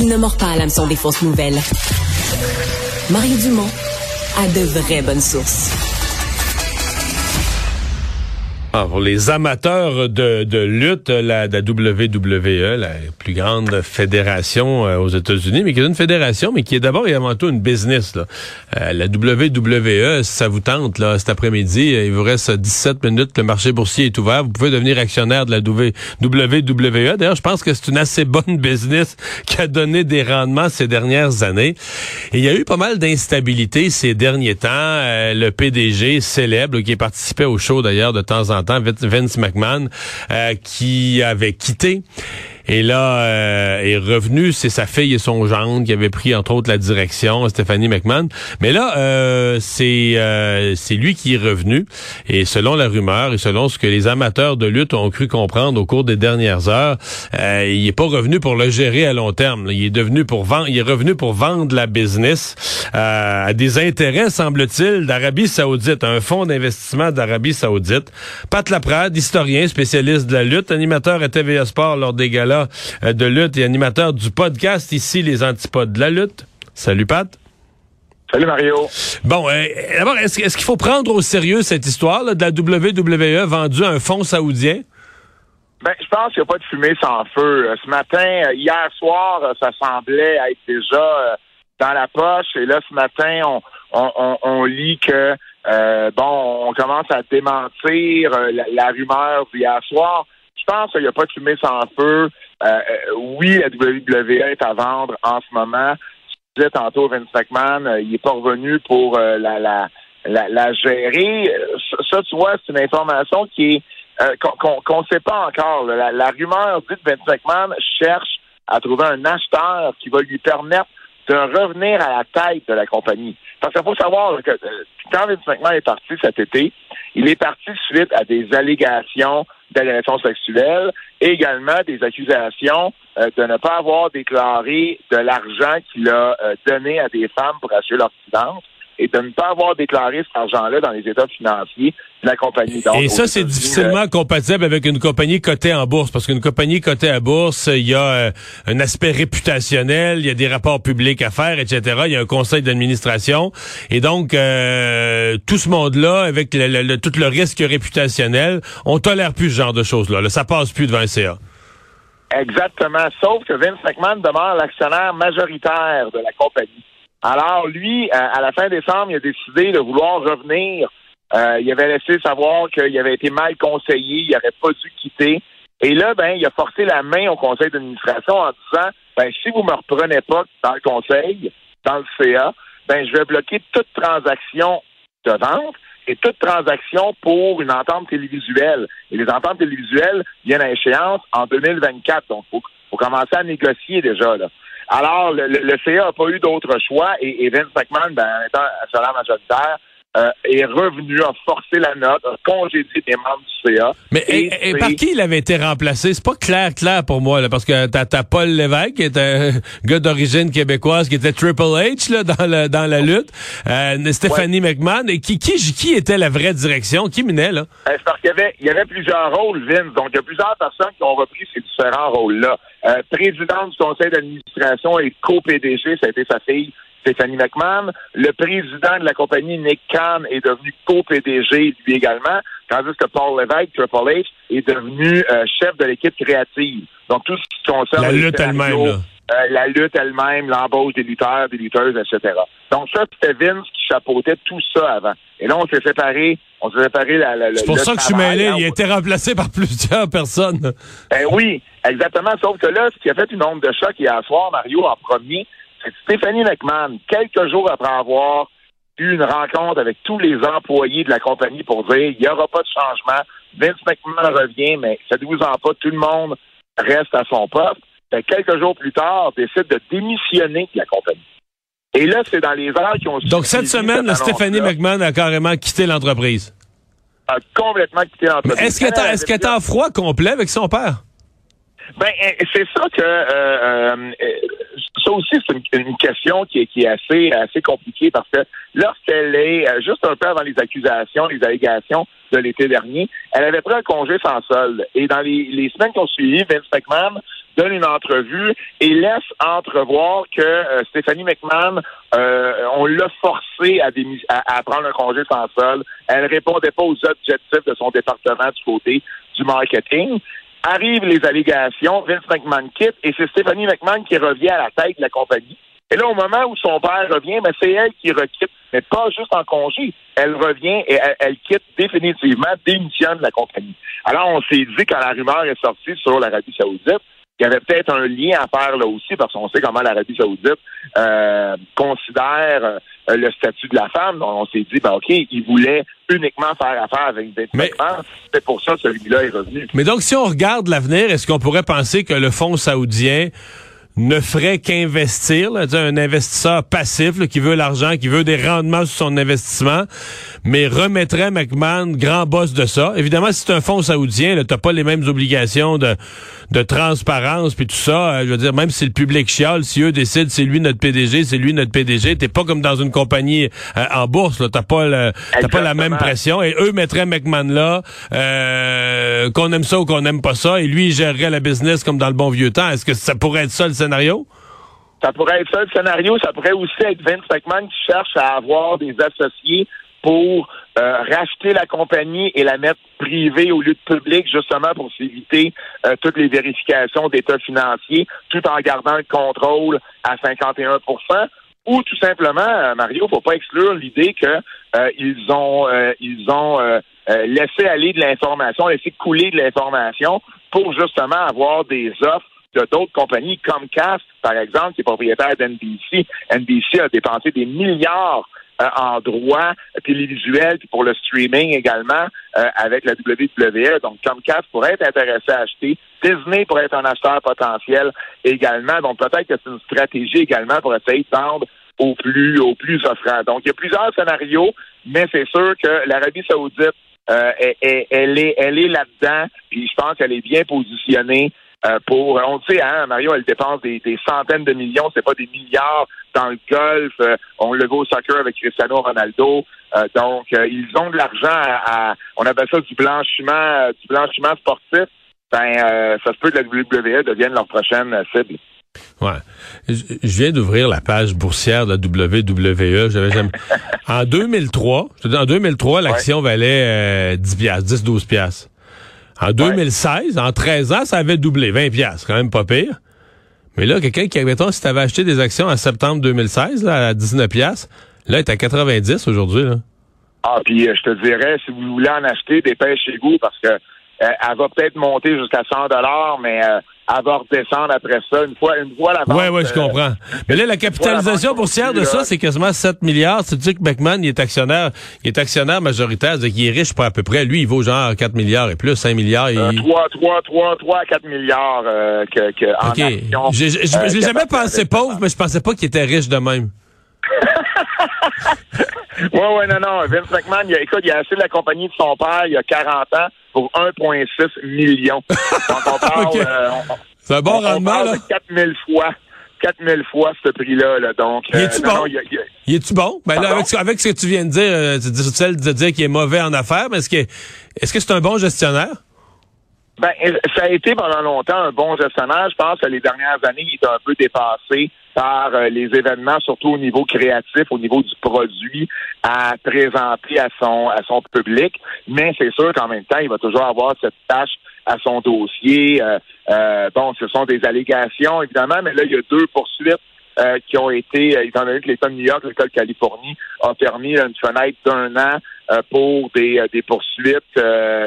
Il ne mord pas à l'hameçon des fausses nouvelles. Mario Dumont a de vraies bonnes sources. Ah, pour les amateurs de, de lutte, la, la, WWE, la plus grande fédération euh, aux États-Unis, mais qui est une fédération, mais qui est d'abord et avant tout une business. Là. Euh, la WWE, ça vous tente, là, cet après-midi, il vous reste 17 minutes, le marché boursier est ouvert, vous pouvez devenir actionnaire de la WWE. D'ailleurs, je pense que c'est une assez bonne business qui a donné des rendements ces dernières années. Et il y a eu pas mal d'instabilité ces derniers temps. Euh, le PDG célèbre, qui participait au show d'ailleurs de temps en temps, Vince McMahon, euh, qui avait quitté et là, euh, est revenu, c'est sa fille et son gendre qui avaient pris, entre autres, la direction, Stéphanie McMahon. Mais là, euh, c'est euh, c'est lui qui est revenu. Et selon la rumeur et selon ce que les amateurs de lutte ont cru comprendre au cours des dernières heures, euh, il est pas revenu pour le gérer à long terme. Il est devenu pour vendre, il est revenu pour vendre la business euh, à des intérêts, semble-t-il, d'Arabie Saoudite, un fonds d'investissement d'Arabie Saoudite. Pat Laprade, historien, spécialiste de la lutte, animateur à TVA Sport lors des galas de lutte et animateur du podcast ici, les antipodes de la lutte. Salut Pat. Salut Mario. Bon, euh, d'abord, est-ce est qu'il faut prendre au sérieux cette histoire là, de la WWE vendue à un fonds saoudien? Ben, je pense qu'il n'y a pas de fumée sans feu. Ce matin, hier soir, ça semblait être déjà dans la poche. Et là, ce matin, on, on, on lit que euh, bon, on commence à démentir la, la rumeur d'hier soir. Je pense qu'il n'y a pas de fumée sans feu. Euh, oui, la WWE est à vendre en ce moment. Je disais tantôt, Vince McMahon, euh, il n'est pas revenu pour euh, la, la, la, la, gérer. Ça, tu vois, c'est une information qui est qu'on ne sait pas encore. La, la, rumeur dit que Vince McMahon cherche à trouver un acheteur qui va lui permettre de revenir à la tête de la compagnie. Parce qu'il faut savoir que quand Vince McMahon est parti cet été, il est parti suite à des allégations d'agression sexuelle et également des accusations euh, de ne pas avoir déclaré de l'argent qu'il a euh, donné à des femmes pour assurer leur silence et de ne pas avoir déclaré cet argent-là dans les états financiers de la compagnie. Donc, et ça, c'est difficilement euh, compatible avec une compagnie cotée en bourse, parce qu'une compagnie cotée à bourse, il y a euh, un aspect réputationnel, il y a des rapports publics à faire, etc. Il y a un conseil d'administration. Et donc, euh, tout ce monde-là, avec le, tout le risque réputationnel, on tolère plus ce genre de choses-là. Là, ça passe plus devant un CA. Exactement. Sauf que Vince McMahon demeure l'actionnaire majoritaire de la compagnie. Alors, lui, à la fin décembre, il a décidé de vouloir revenir. Euh, il avait laissé savoir qu'il avait été mal conseillé, il n'aurait pas dû quitter. Et là, ben, il a forcé la main au conseil d'administration en disant, ben, si vous me reprenez pas dans le conseil, dans le CA, ben, je vais bloquer toute transaction de vente et toute transaction pour une entente télévisuelle. Et les ententes télévisuelles viennent à échéance en 2024. Donc, il faut, faut commencer à négocier déjà, là. Alors, le, le, CA n'a pas eu d'autre choix et, et Vince McMahon, ben, étant actionnaire majoritaire, euh, est revenu, a forcé la note, a congédié des membres du CA. Mais et, par qui il avait été remplacé? C'est pas clair, clair pour moi, là, parce que t'as as Paul Lévesque, qui est un gars d'origine québécoise, qui était Triple H là, dans, le, dans la lutte, euh, Stéphanie McMahon, et qui, qui, qui était la vraie direction? Qui menait, là? Euh, c'est parce qu'il y avait, il y avait plusieurs rôles, Vince, donc il y a plusieurs personnes qui ont repris ces différents rôles-là. Euh, présidente du conseil d'administration et co-PDG, ça a été sa fille, Stéphanie McMahon. Le président de la compagnie, Nick Khan, est devenu co-PDG, lui également, tandis que Paul Levesque, Triple H, est devenu euh, chef de l'équipe créative. Donc, tout ce qui concerne... La lutte elle-même, euh, la lutte elle-même, l'embauche des lutteurs, des lutteuses, etc. Donc ça, c'était Vince qui chapeautait tout ça avant. Et là, on s'est séparés, on s'est séparés la, la, C'est pour le ça que je suis mêlé. hein, Il a été remplacé par plusieurs personnes. ben oui, exactement. Sauf que là, ce qui a fait une onde de choc hier soir, Mario, en premier, Stéphanie McMahon, quelques jours après avoir eu une rencontre avec tous les employés de la compagnie pour dire il n'y aura pas de changement, Vince McMahon revient, mais faites-vous en pas, tout le monde reste à son poste. Ben, quelques jours plus tard, décide de démissionner de la compagnie. Et là, c'est dans les heures qui ont Donc, cette suivi semaine, cette Stéphanie McMahon a carrément quitté l'entreprise. a complètement quitté l'entreprise. Est-ce qu'elle est, est-ce qu'elle est en froid complet avec son père? Ben, euh, c'est ça que euh, euh, ça aussi c'est une, question qui est, assez assez compliquée parce que lorsqu'elle est euh, juste un peu avant les accusations, les allégations de l'été dernier, elle avait pris un congé sans solde et dans les, semaines qui ont suivi, Vince McMahon donne une entrevue et laisse entrevoir que euh, Stéphanie McMahon, euh, on l'a forcée à, à, prendre un congé sans solde. Elle répondait pas aux objectifs de son département du côté du marketing. Arrivent les allégations, Vince McMahon quitte et c'est Stéphanie McMahon qui revient à la tête de la compagnie. Et là, au moment où son père revient, ben, c'est elle qui requitte, mais pas juste en congé. Elle revient et elle, quitte définitivement, démissionne de la compagnie. Alors, on s'est dit, quand la rumeur est sortie sur l'Arabie Saoudite, qu'il y avait peut-être un lien à faire là aussi, parce qu'on sait comment l'Arabie Saoudite euh, considère euh, le statut de la femme. Donc, on s'est dit, ben, OK, il voulait uniquement faire affaire avec Vince Mais-. C'est pour ça que celui-là est revenu. Mais donc, si on regarde l'avenir, est-ce qu'on pourrait penser que le fonds saoudien ne ferait qu'investir, un investisseur passif là, qui veut l'argent, qui veut des rendements sur son investissement, mais remettrait McMahon grand boss de ça. Évidemment, si c'est un fonds saoudien, tu n'as pas les mêmes obligations de, de transparence puis tout ça. Euh, je veux dire, même si le public chiale, si eux décident c'est lui notre PDG, c'est lui notre PDG, t'es pas comme dans une compagnie euh, en bourse. T'as pas le, t'as pas la même pression. Et eux mettraient McMahon là, euh, qu'on aime ça ou qu'on aime pas ça, et lui il gérerait la business comme dans le bon vieux temps. Est-ce que ça pourrait être ça le Ça pourrait être ça le scénario. Ça pourrait aussi être Vince McMahon qui cherche à avoir des associés pour euh, racheter la compagnie et la mettre privée au lieu de public, justement pour s'éviter euh, toutes les vérifications d'état financier, tout en gardant le contrôle à 51% ou tout simplement, euh, Mario, faut pas exclure l'idée que euh, ils ont ils ont laissé aller de l'information, laissé couler de l'information pour justement avoir des offres de d'autres compagnies comme Cast, par exemple, qui est propriétaire d'NBC. NBC a dépensé des milliards euh, en droits télévisuels pour le streaming également euh, avec la WWE. Donc, Comcast pourrait être intéressé à acheter. Disney pourrait être un acheteur potentiel également. Donc, peut-être que c'est une stratégie également pour essayer de vendre au plus, au plus offrant. Donc, il y a plusieurs scénarios, mais c'est sûr que l'Arabie Saoudite, euh, elle, est, elle est là-dedans, puis je pense qu'elle est bien positionnée pour, on le sait, hein, Mario, elle dépense des, des centaines de millions, c'est pas des milliards dans le golf. euh, on le voit au soccer avec Cristiano Ronaldo. Euh, donc, euh, ils ont de l'argent à, à- on appelle ça du blanchiment, euh, du blanchiment sportif. Ben, euh, ça se peut que la WWE devienne leur prochaine euh, cible. Ouais. Je viens d'ouvrir la page boursière de la WWE. J'avais jamais... en 2003, je te dis, en 2003, l'action valait euh, 10 piastres, 10, 12 piastres. En 2016, en 13 ans, ça avait doublé, 20 piastres, quand même pas pire. Mais là, quelqu'un qui, mettons, si t'avais acheté des actions en septembre 2016, là, à 19 piastres, là, est à 90 aujourd'hui, là. Ah, puis euh, je te dirais, si vous voulez en acheter, dépêchez-vous parce que elle va peut-être monter jusqu'à 100 dollars, mais euh, elle va redescendre après ça. Une fois, une fois la vente, Ouais, ouais, je euh, comprends. Mais là, la capitalisation boursière de ça, c'est quasiment 7 milliards. Tu dis que McMahon, il est actionnaire, il est actionnaire majoritaire, c'est-à-dire qu'il est riche pour à peu près. Lui, il vaut genre 4 milliards et plus, 5 milliards. il- euh, 3, 3, 3, 3 à 4 milliards euh, que, que en OK. actions. J'ai j'ai- euh, que jamais pensé pauvre, mais je pensais pas qu'il était riche de même. Ouais, ouais, non, non. Vince McMahon, il a, écoute, il a acheté la compagnie de son père il y a 40 ans pour 1,6 million. Donc, on parle, OK. euh, on- C'est un bon on, on rendement, parle là. de 4000 fois. 4000 fois ce prix-là. Là. Donc, Il est-tu non, bon? non, il est-tu bon? Ben là, avec, ce- avec ce que tu viens de dire, euh, tu dis de dire qu'il est mauvais en affaires, mais est-ce que est-ce que c'est un bon gestionnaire? Ben, ça a été pendant longtemps un bon gestionnaire. Je pense que les dernières années, il est un peu dépassé par euh, les événements, surtout au niveau créatif, au niveau du produit à présenter à son à son public. Mais c'est sûr qu'en même temps, il va toujours avoir cette tâche à son dossier. Euh, euh, bon, ce sont des allégations, évidemment, mais là, il y a deux poursuites euh, qui ont été, euh, étant donné que l'État de New York, l'État de Californie, a permis une fenêtre d'un an euh, pour des, poursuites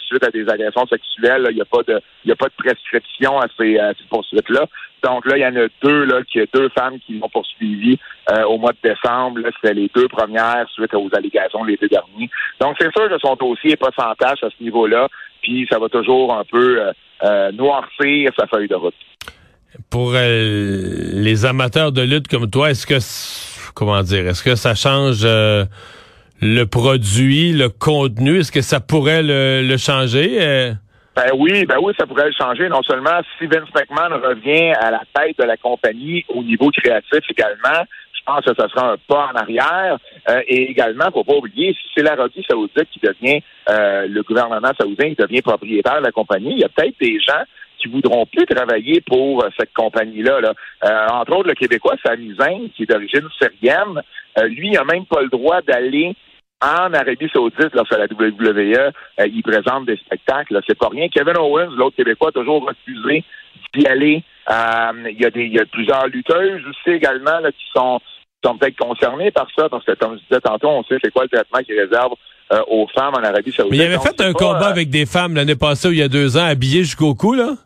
suite à des agressions sexuelles. Il n'y a pas de a pas de prescription à ces, poursuites-là. Donc là, il y en a deux là, qui deux femmes qui l'ont poursuivi au mois de décembre. C'était les deux premières suite aux allégations l'été dernier. Donc c'est sûr que son dossier n'est pas sans tâche à ce niveau-là. Puis ça va toujours un peu noircir sa feuille de route pour euh, les amateurs de lutte comme toi, est-ce que comment dire, est-ce que ça change euh, le produit, le contenu, est-ce que ça pourrait le, changer? Euh? Ben oui, ben oui, ça pourrait le changer. Non seulement si Vince McMahon revient à la tête de la compagnie au niveau créatif également, je pense que ça sera un pas en arrière. et également, faut pas oublier, si c'est l'Arabie saoudite qui devient le gouvernement saoudien qui devient propriétaire de la compagnie, il y a peut-être des gens qui voudront plus travailler pour euh, cette compagnie-là. Là. Euh, entre autres, le Québécois Sami qui est d'origine syrienne, euh, lui, il n'a même pas le droit d'aller en Arabie Saoudite, lorsque la WWE il présente des spectacles. C'est pas rien. Kevin Owens, l'autre Québécois, a toujours refusé d'y aller. il, y a des, il y a plusieurs lutteuses aussi également là, qui sont sont peut-être concernés par ça, parce que comme je disais tantôt, on sait c'est quoi le traitement qu'ils réservent aux femmes en Arabie Saoudite. Mais il avait fait un combat avec des femmes l'année passée ou il y a deux ans, habillées jusqu'au cou, là?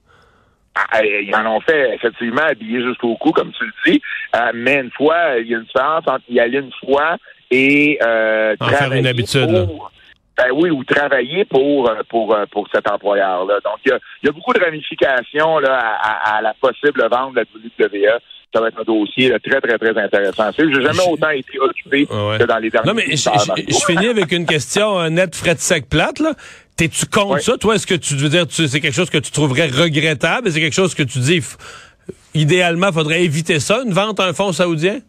Ah, ils en ont fait effectivement habillés jusqu'au cou, comme tu le dis. Euh, mais une fois, il y a une différence entre y aller une fois et euh, faire une habitude. Pour, ben oui, ou travailler pour pour pour cet employeur-là. Donc il y a, beaucoup de ramifications là à, la possible vente de la WWE ça va être un dossier très, très, très intéressant. J'ai jamais autant été occupé que dans les derniers Non, mais je, finis avec une question net frais de sec plate, là. T'es-tu contre ça? Toi, est-ce que tu veux dire, c'est quelque chose que tu trouverais regrettable? C'est quelque chose que tu dis, idéalement, faudrait éviter ça, une vente à un fonds saoudien?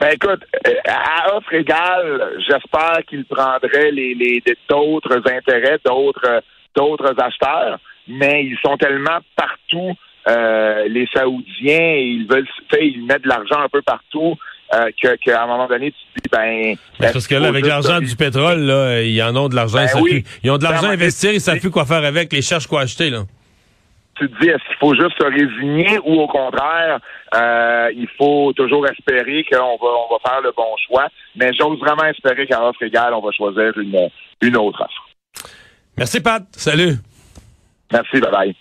Ben écoute, euh, à offre égale, j'espère qu'il prendrait les, les d'autres intérêts, d'autres d'autres acheteurs, mais ils sont tellement partout euh, les Saoudiens, ils veulent, ils mettent de l'argent un peu partout. Euh, qu'à un moment donné, tu te dis, ben... ben parce que là, avec l'argent du pétrole, là, ils en ont de l'argent, ben ils, ils ont de l'argent à investir, ils savent plus quoi faire avec, ils cherchent quoi acheter, là. Tu te dis, est-ce qu'il faut juste se résigner ou au contraire, euh, il faut toujours espérer qu'on va, on va faire le bon choix. Mais j'ose vraiment espérer qu'à offre égale, on va choisir une, une autre offre. Merci, Pat. Salut. Merci, bye bye.